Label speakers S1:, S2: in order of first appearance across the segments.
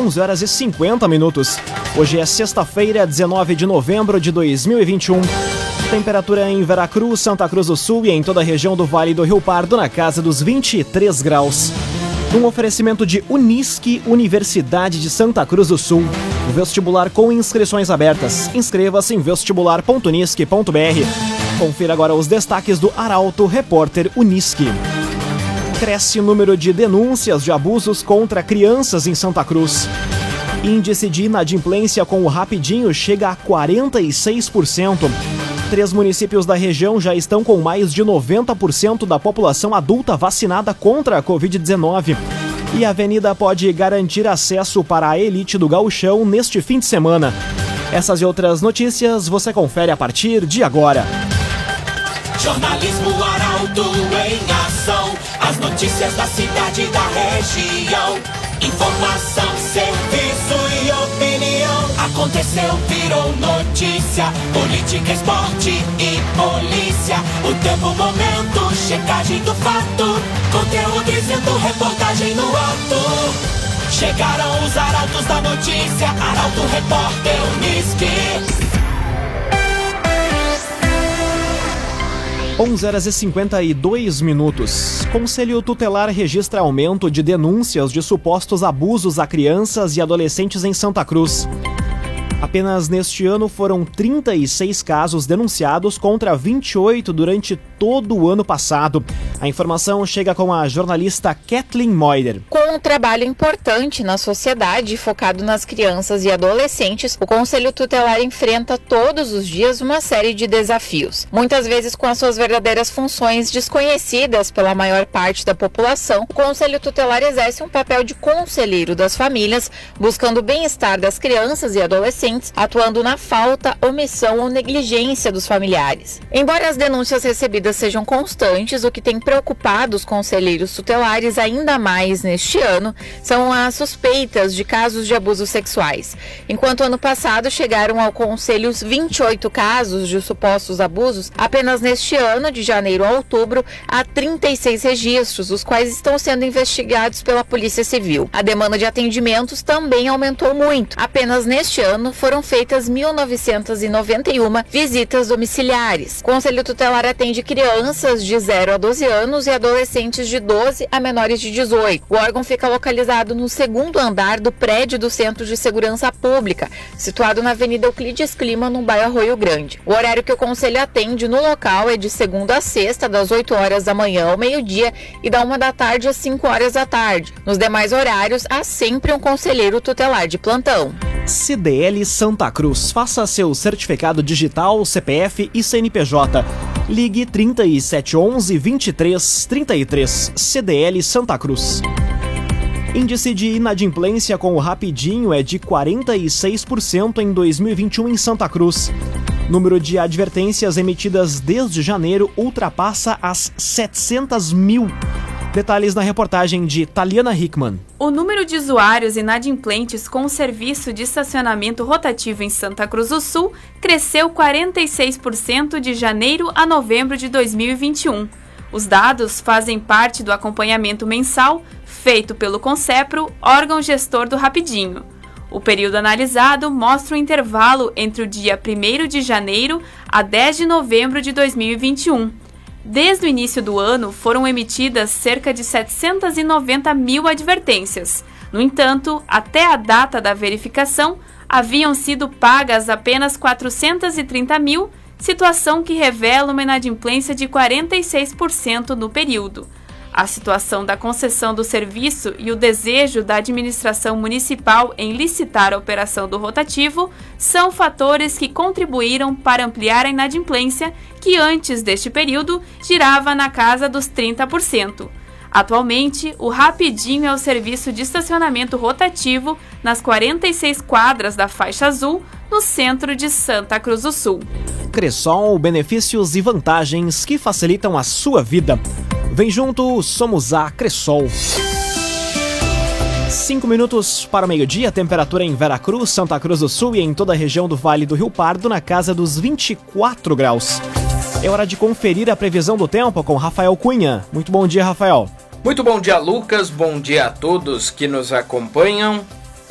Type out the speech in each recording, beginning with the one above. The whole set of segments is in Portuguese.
S1: 11 horas e 50 minutos. Hoje é sexta-feira, 19 de novembro de 2021. Temperatura em Veracruz, Santa Cruz do Sul e em toda a região do Vale do Rio Pardo na casa dos 23 graus. Um oferecimento de Unisque, Universidade de Santa Cruz do Sul. Vestibular com inscrições abertas. Inscreva-se em vestibular.unisque.br. Confira agora os destaques do Arauto Repórter Unisque. Cresce o número de denúncias de abusos contra crianças em Santa Cruz. Índice de inadimplência com o Rapidinho chega a 46%. Três municípios da região já estão com mais de 90% da população adulta vacinada contra a Covid-19. E a Avenida pode garantir acesso para a elite do gauchão neste fim de semana. Essas e outras notícias você confere a partir de agora.
S2: Jornalismo Arauto em. As notícias da cidade da região. Informação, serviço e opinião. Aconteceu, virou notícia. Política, esporte e polícia. O tempo, momento, checagem do fato. Conteúdo dizendo, reportagem no ato. Chegaram os arautos da notícia. Arauto, repórter, Unisque.
S1: 11 horas e 52 minutos. Conselho Tutelar registra aumento de denúncias de supostos abusos a crianças e adolescentes em Santa Cruz. Apenas neste ano foram 36 casos denunciados contra 28 durante todo o ano passado. A informação chega com a jornalista Kathleen Moider.
S3: Com um trabalho importante na sociedade focado nas crianças e adolescentes, o Conselho Tutelar enfrenta todos os dias uma série de desafios. Muitas vezes com as suas verdadeiras funções desconhecidas pela maior parte da população, o Conselho Tutelar exerce um papel de conselheiro das famílias, buscando o bem-estar das crianças e adolescentes, atuando na falta, omissão ou negligência dos familiares. Embora as denúncias recebidas sejam constantes, o que tem preocupado os conselheiros tutelares ainda mais neste ano são as suspeitas de casos de abusos sexuais. Enquanto ano passado chegaram ao conselho 28 casos de supostos abusos, apenas neste ano, de janeiro a outubro, há 36 registros, os quais estão sendo investigados pela Polícia Civil. A demanda de atendimentos também aumentou muito. Apenas neste ano foram feitas 1.991 visitas domiciliares. O Conselho Tutelar atende crianças de 0 a 12 anos e adolescentes de 12 a menores de 18. O órgão fica localizado no segundo andar do prédio do Centro de Segurança Pública, situado na Avenida Euclides Clima, no bairro Arroio Grande. O horário que o conselho atende no local é de segunda a sexta, das 8 horas da manhã ao meio-dia e da 1 da tarde às 5 horas da tarde. Nos demais horários, há sempre um conselheiro tutelar de plantão.
S1: CDL Santa Cruz. Faça seu certificado digital, CPF e CNPJ. Ligue 3711 2333 CDL Santa Cruz. Índice de inadimplência com o Rapidinho é de 46% em 2021 em Santa Cruz. Número de advertências emitidas desde janeiro ultrapassa as 700 mil. Detalhes na reportagem de Taliana Hickman.
S4: O número de usuários inadimplentes com o serviço de estacionamento rotativo em Santa Cruz do Sul cresceu 46% de janeiro a novembro de 2021. Os dados fazem parte do acompanhamento mensal feito pelo Concepro, órgão gestor do Rapidinho. O período analisado mostra o intervalo entre o dia 1 de janeiro a 10 de novembro de 2021 Desde o início do ano, foram emitidas cerca de 790 mil advertências. No entanto, até a data da verificação, haviam sido pagas apenas 430 mil, situação que revela uma inadimplência de 46% no período. A situação da concessão do serviço e o desejo da administração municipal em licitar a operação do rotativo são fatores que contribuíram para ampliar a inadimplência, que antes deste período girava na casa dos 30%. Atualmente, o Rapidinho é o serviço de estacionamento rotativo nas 46 quadras da faixa azul, no centro de Santa Cruz do Sul.
S1: Cressol, benefícios e vantagens que facilitam a sua vida. Vem junto, somos a Cressol. Cinco minutos para meio-dia, temperatura em Veracruz, Santa Cruz do Sul e em toda a região do Vale do Rio Pardo na casa dos 24 graus. É hora de conferir a previsão do tempo com Rafael Cunha. Muito bom dia, Rafael.
S5: Muito bom dia, Lucas. Bom dia a todos que nos acompanham.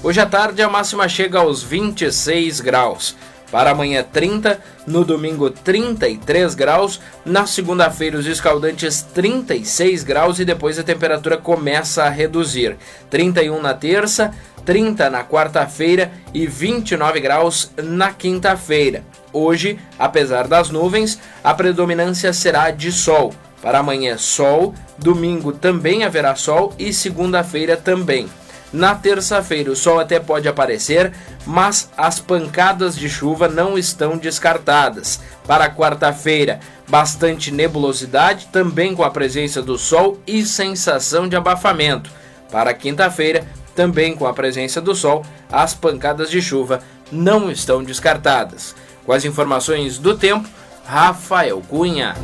S5: Hoje à tarde a máxima chega aos 26 graus. Para amanhã 30, no domingo 33 graus, na segunda-feira os escaldantes 36 graus e depois a temperatura começa a reduzir. 31 na terça, 30 na quarta-feira e 29 graus na quinta-feira. Hoje, apesar das nuvens, a predominância será de sol. Para amanhã, sol, domingo também haverá sol e segunda-feira também. Na terça-feira, o sol até pode aparecer, mas as pancadas de chuva não estão descartadas. Para quarta-feira, bastante nebulosidade, também com a presença do sol e sensação de abafamento. Para quinta-feira, também com a presença do sol, as pancadas de chuva não estão descartadas. Com as informações do tempo, Rafael Cunha.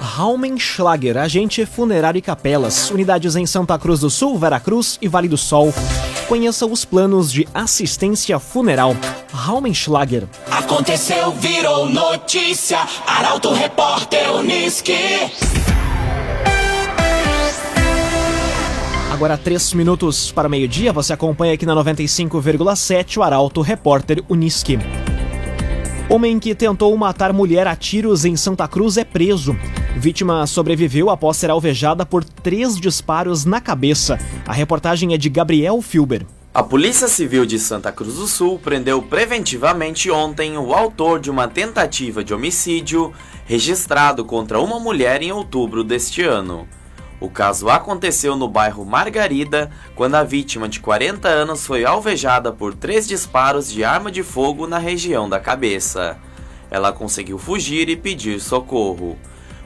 S1: Raumenschlager, agente funerário e capelas, unidades em Santa Cruz do Sul, Veracruz e Vale do Sol. Conheça os planos de assistência funeral. Raumenschlager.
S2: Aconteceu, virou notícia. Arauto Repórter Uniski.
S1: Agora, três minutos para meio-dia, você acompanha aqui na 95,7 o Arauto Repórter Uniski. Homem que tentou matar mulher a tiros em Santa Cruz é preso. Vítima sobreviveu após ser alvejada por três disparos na cabeça. A reportagem é de Gabriel Filber.
S6: A Polícia Civil de Santa Cruz do Sul prendeu preventivamente ontem o autor de uma tentativa de homicídio registrado contra uma mulher em outubro deste ano. O caso aconteceu no bairro Margarida, quando a vítima de 40 anos foi alvejada por três disparos de arma de fogo na região da cabeça. Ela conseguiu fugir e pedir socorro.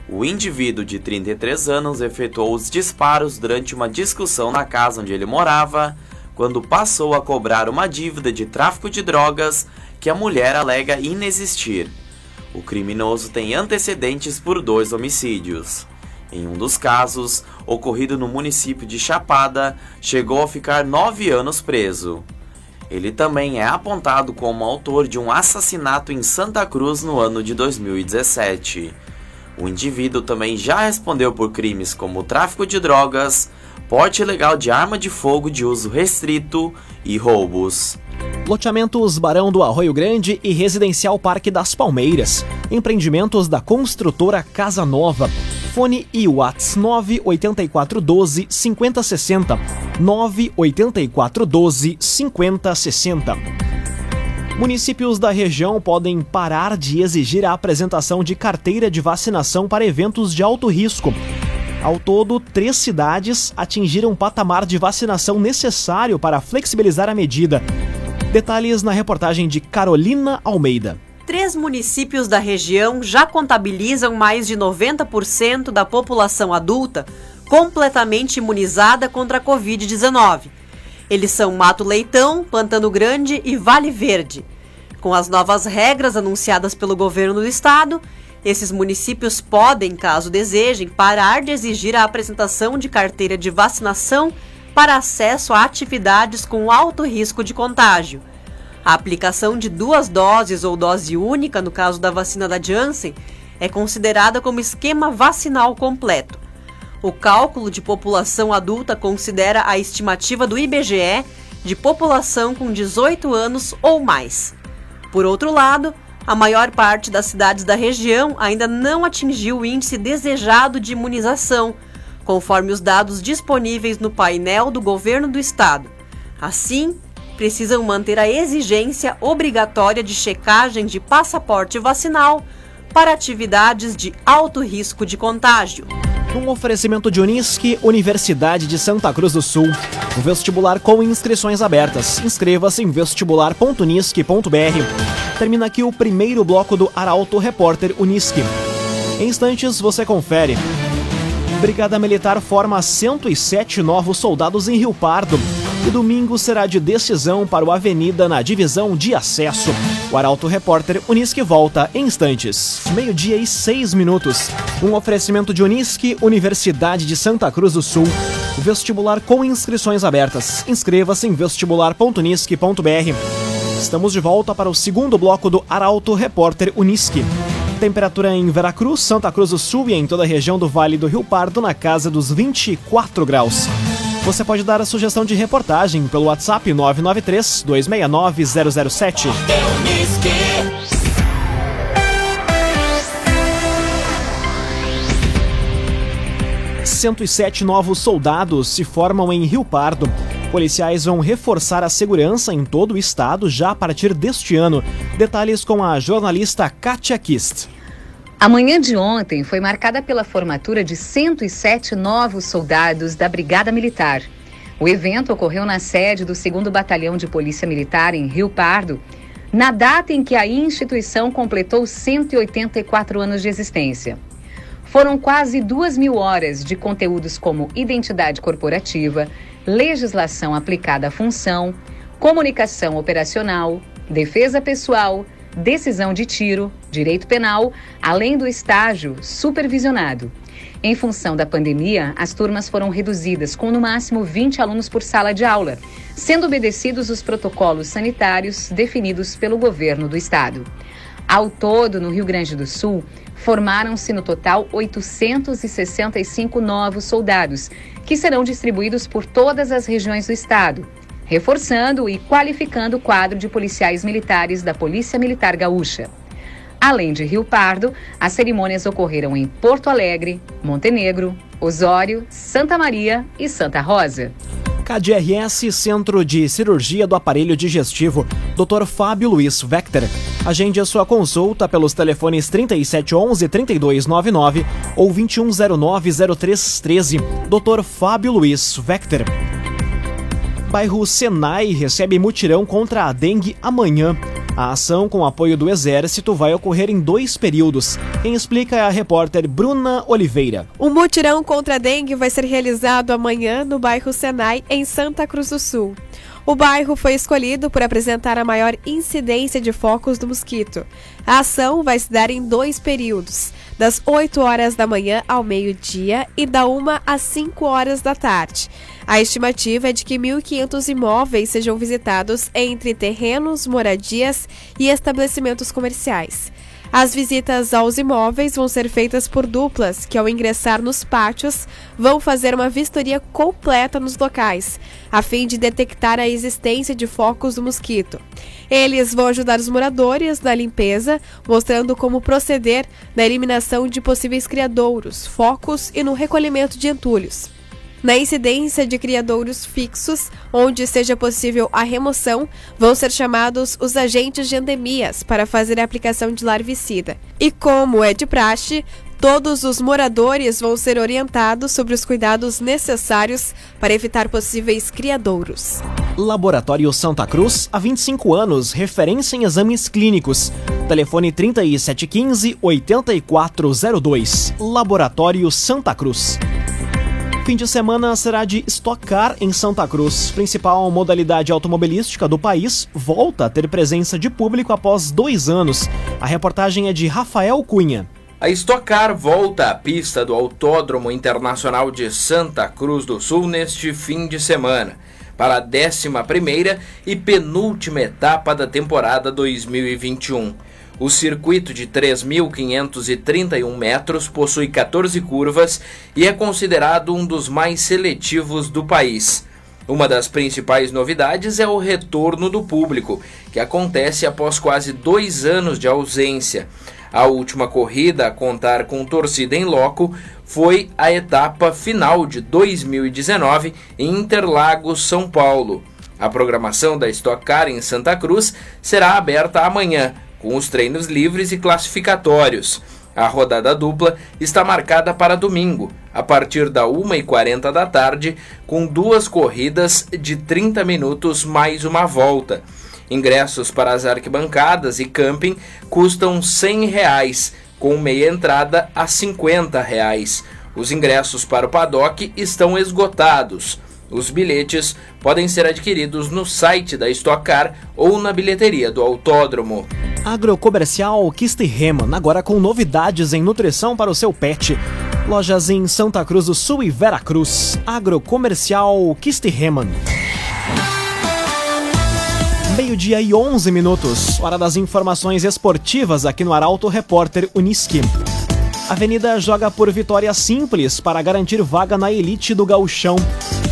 S6: O indivíduo de 33 anos efetuou os disparos durante uma discussão na casa onde ele morava, quando passou a cobrar uma dívida de tráfico de drogas que a mulher alega inexistir. O criminoso tem antecedentes por dois homicídios. Em um dos casos, ocorrido no município de Chapada, chegou a ficar nove anos preso. Ele também é apontado como autor de um assassinato em Santa Cruz no ano de 2017. O indivíduo também já respondeu por crimes como tráfico de drogas, porte ilegal de arma de fogo de uso restrito e roubos.
S1: Loteamentos Barão do Arroio Grande e Residencial Parque das Palmeiras. Empreendimentos da construtora Casa Nova. Fone e Whats 98412 5060. 98412 5060. Municípios da região podem parar de exigir a apresentação de carteira de vacinação para eventos de alto risco. Ao todo, três cidades atingiram o patamar de vacinação necessário para flexibilizar a medida. Detalhes na reportagem de Carolina Almeida.
S7: Três municípios da região já contabilizam mais de 90% da população adulta completamente imunizada contra a Covid-19. Eles são Mato Leitão, Pantano Grande e Vale Verde. Com as novas regras anunciadas pelo governo do estado, esses municípios podem, caso desejem, parar de exigir a apresentação de carteira de vacinação para acesso a atividades com alto risco de contágio. A aplicação de duas doses ou dose única, no caso da vacina da Janssen, é considerada como esquema vacinal completo. O cálculo de população adulta considera a estimativa do IBGE de população com 18 anos ou mais. Por outro lado, a maior parte das cidades da região ainda não atingiu o índice desejado de imunização, conforme os dados disponíveis no painel do governo do estado. Assim, precisam manter a exigência obrigatória de checagem de passaporte vacinal para atividades de alto risco de contágio.
S1: Um oferecimento de Unisque, Universidade de Santa Cruz do Sul. O vestibular com inscrições abertas. Inscreva-se em vestibular.unisque.br. Termina aqui o primeiro bloco do Arauto Repórter Unisque. Em instantes você confere. Brigada Militar forma 107 novos soldados em Rio Pardo. O domingo será de decisão para o Avenida na divisão de acesso. O Arauto Repórter Unisque volta em instantes. Meio-dia e seis minutos. Um oferecimento de Unisque, Universidade de Santa Cruz do Sul. Vestibular com inscrições abertas. Inscreva-se em vestibular.unisque.br. Estamos de volta para o segundo bloco do Arauto Repórter Unisque. Temperatura em Veracruz, Santa Cruz do Sul e em toda a região do Vale do Rio Pardo na casa dos 24 graus. Você pode dar a sugestão de reportagem pelo WhatsApp 993 269 007. 107 novos soldados se formam em Rio Pardo. Policiais vão reforçar a segurança em todo o estado já a partir deste ano. Detalhes com a jornalista Katia Kist.
S8: A manhã de ontem foi marcada pela formatura de 107 novos soldados da Brigada Militar. O evento ocorreu na sede do 2 Batalhão de Polícia Militar em Rio Pardo, na data em que a instituição completou 184 anos de existência. Foram quase duas mil horas de conteúdos como identidade corporativa, legislação aplicada à função, comunicação operacional, defesa pessoal, decisão de tiro, direito penal, além do estágio supervisionado. Em função da pandemia, as turmas foram reduzidas com no máximo 20 alunos por sala de aula, sendo obedecidos os protocolos sanitários definidos pelo governo do estado. Ao todo, no Rio Grande do Sul, formaram-se no total 865 novos soldados, que serão distribuídos por todas as regiões do estado, reforçando e qualificando o quadro de policiais militares da Polícia Militar Gaúcha. Além de Rio Pardo, as cerimônias ocorreram em Porto Alegre, Montenegro, Osório, Santa Maria e Santa Rosa.
S1: KDRS Centro de Cirurgia do Aparelho Digestivo, Dr. Fábio Luiz Vector. Agende a sua consulta pelos telefones 3711-3299 ou 2109-0313. Dr. Fábio Luiz Vector. Bairro Senai recebe mutirão contra a dengue amanhã. A ação, com apoio do Exército, vai ocorrer em dois períodos. Quem explica é a repórter Bruna Oliveira.
S9: O mutirão contra a dengue vai ser realizado amanhã no bairro Senai, em Santa Cruz do Sul. O bairro foi escolhido por apresentar a maior incidência de focos do mosquito. A ação vai se dar em dois períodos, das 8 horas da manhã ao meio-dia e da 1 às 5 horas da tarde. A estimativa é de que 1.500 imóveis sejam visitados entre terrenos, moradias e estabelecimentos comerciais. As visitas aos imóveis vão ser feitas por duplas que, ao ingressar nos pátios, vão fazer uma vistoria completa nos locais, a fim de detectar a existência de focos do mosquito. Eles vão ajudar os moradores na limpeza, mostrando como proceder na eliminação de possíveis criadouros, focos e no recolhimento de entulhos. Na incidência de criadouros fixos, onde seja possível a remoção, vão ser chamados os agentes de endemias para fazer a aplicação de larvicida. E como é de praxe, todos os moradores vão ser orientados sobre os cuidados necessários para evitar possíveis criadouros.
S1: Laboratório Santa Cruz, há 25 anos, referência em exames clínicos. Telefone 3715 8402. Laboratório Santa Cruz. Fim de semana será de Stock Car em Santa Cruz. Principal modalidade automobilística do país volta a ter presença de público após dois anos. A reportagem é de Rafael Cunha.
S5: A Stock Car volta à pista do Autódromo Internacional de Santa Cruz do Sul neste fim de semana, para a 11 e penúltima etapa da temporada 2021. O circuito de 3.531 metros possui 14 curvas e é considerado um dos mais seletivos do país. Uma das principais novidades é o retorno do público, que acontece após quase dois anos de ausência. A última corrida a contar com torcida em loco foi a etapa final de 2019 em Interlagos, São Paulo. A programação da Stock Car em Santa Cruz será aberta amanhã, com os treinos livres e classificatórios. A rodada dupla está marcada para domingo, a partir da 1h40 da tarde, com duas corridas de 30 minutos mais uma volta. Ingressos para as arquibancadas e camping custam 100 reais, com meia entrada a 50 reais. Os ingressos para o paddock estão esgotados. Os bilhetes podem ser adquiridos no site da Stock Car ou na bilheteria do autódromo.
S1: Agrocomercial Kistiheman, agora com novidades em nutrição para o seu pet. Lojas em Santa Cruz do Sul e Veracruz. Agrocomercial Kistiheman. Meio-dia e 11 minutos. Hora das informações esportivas aqui no Arauto Repórter Uniski. Avenida joga por vitória simples para garantir vaga na elite do gauchão.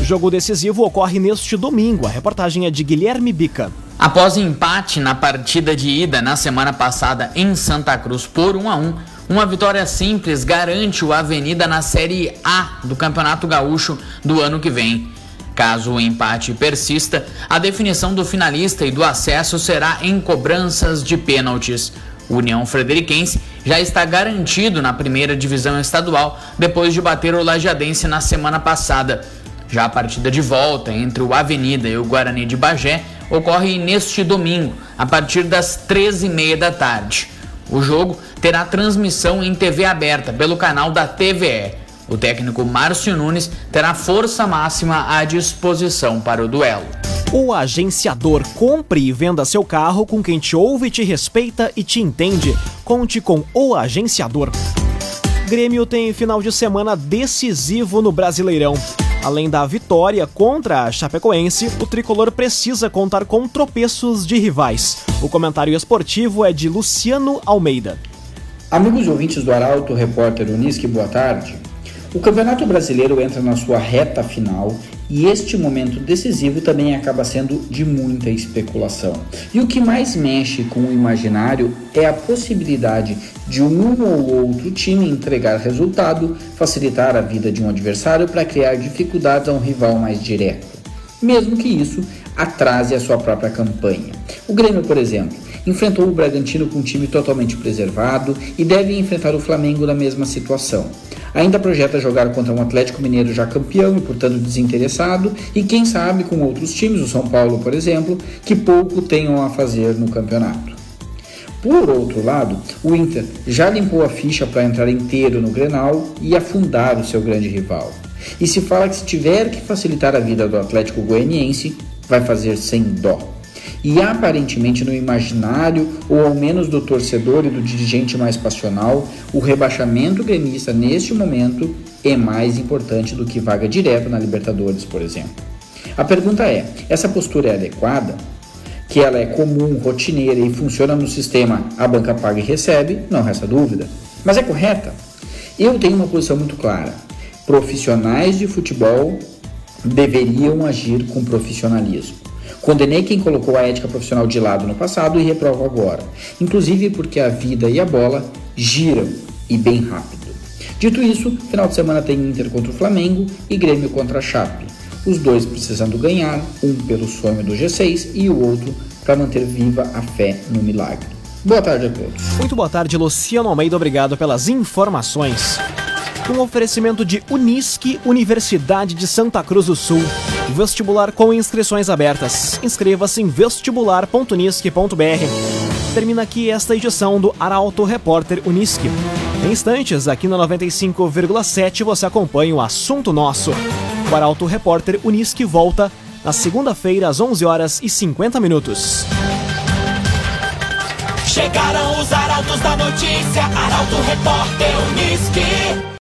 S1: Jogo decisivo ocorre neste domingo. A reportagem é de Guilherme Bica.
S10: Após empate na partida de ida na semana passada em Santa Cruz por 1 a 1, uma vitória simples garante o Avenida na Série A do Campeonato Gaúcho do ano que vem. Caso o empate persista, a definição do finalista e do acesso será em cobranças de pênaltis. O União Frederiquense já está garantido na primeira divisão estadual depois de bater o Lajadense na semana passada. Já a partida de volta entre o Avenida e o Guarani de Bagé ocorre neste domingo, a partir das 13h30 da tarde. O jogo terá transmissão em TV aberta pelo canal da TVE. O técnico Márcio Nunes terá força máxima à disposição para o duelo.
S1: O agenciador compre e venda seu carro com quem te ouve, te respeita e te entende. Conte com o agenciador. Grêmio tem final de semana decisivo no Brasileirão. Além da vitória contra a Chapecoense, o tricolor precisa contar com tropeços de rivais. O comentário esportivo é de Luciano Almeida.
S11: Amigos ouvintes do Arauto, repórter Unisque, boa tarde. O Campeonato Brasileiro entra na sua reta final e este momento decisivo também acaba sendo de muita especulação. E o que mais mexe com o imaginário é a possibilidade de um ou outro time entregar resultado, facilitar a vida de um adversário para criar dificuldades a um rival mais direto. Mesmo que isso atrase a sua própria campanha. O Grêmio, por exemplo, enfrentou o Bragantino com um time totalmente preservado e deve enfrentar o Flamengo na mesma situação. Ainda projeta jogar contra um Atlético Mineiro já campeão e, portanto, desinteressado, e quem sabe com outros times, o São Paulo, por exemplo, que pouco tenham a fazer no campeonato. Por outro lado, o Inter já limpou a ficha para entrar inteiro no Grenal e afundar o seu grande rival. E se fala que se tiver que facilitar a vida do Atlético Goianiense, vai fazer sem dó e aparentemente no imaginário, ou ao menos do torcedor e do dirigente mais passional, o rebaixamento gremista neste momento é mais importante do que vaga direta na Libertadores, por exemplo. A pergunta é: essa postura é adequada? Que ela é comum, rotineira e funciona no sistema a banca paga e recebe, não resta dúvida. Mas é correta? Eu tenho uma posição muito clara. Profissionais de futebol deveriam agir com profissionalismo. Condenei quem colocou a ética profissional de lado no passado e reprovo agora, inclusive porque a vida e a bola giram e bem rápido. Dito isso, final de semana tem Inter contra o Flamengo e Grêmio contra a Chape. Os dois precisando ganhar, um pelo sonho do G6 e o outro para manter viva a fé no milagre. Boa tarde a todos.
S1: Muito boa tarde, Luciano Almeida. Obrigado pelas informações. Um oferecimento de Unisque, Universidade de Santa Cruz do Sul. Vestibular com inscrições abertas. Inscreva-se em vestibular.unisque.br. Termina aqui esta edição do Arauto Repórter Unisque. Em instantes, aqui na 95,7 você acompanha o assunto nosso. O Arauto Repórter Unisque volta na segunda-feira às 11 horas e 50 minutos.
S2: Chegaram os arautos da notícia, Arauto Repórter Unisque.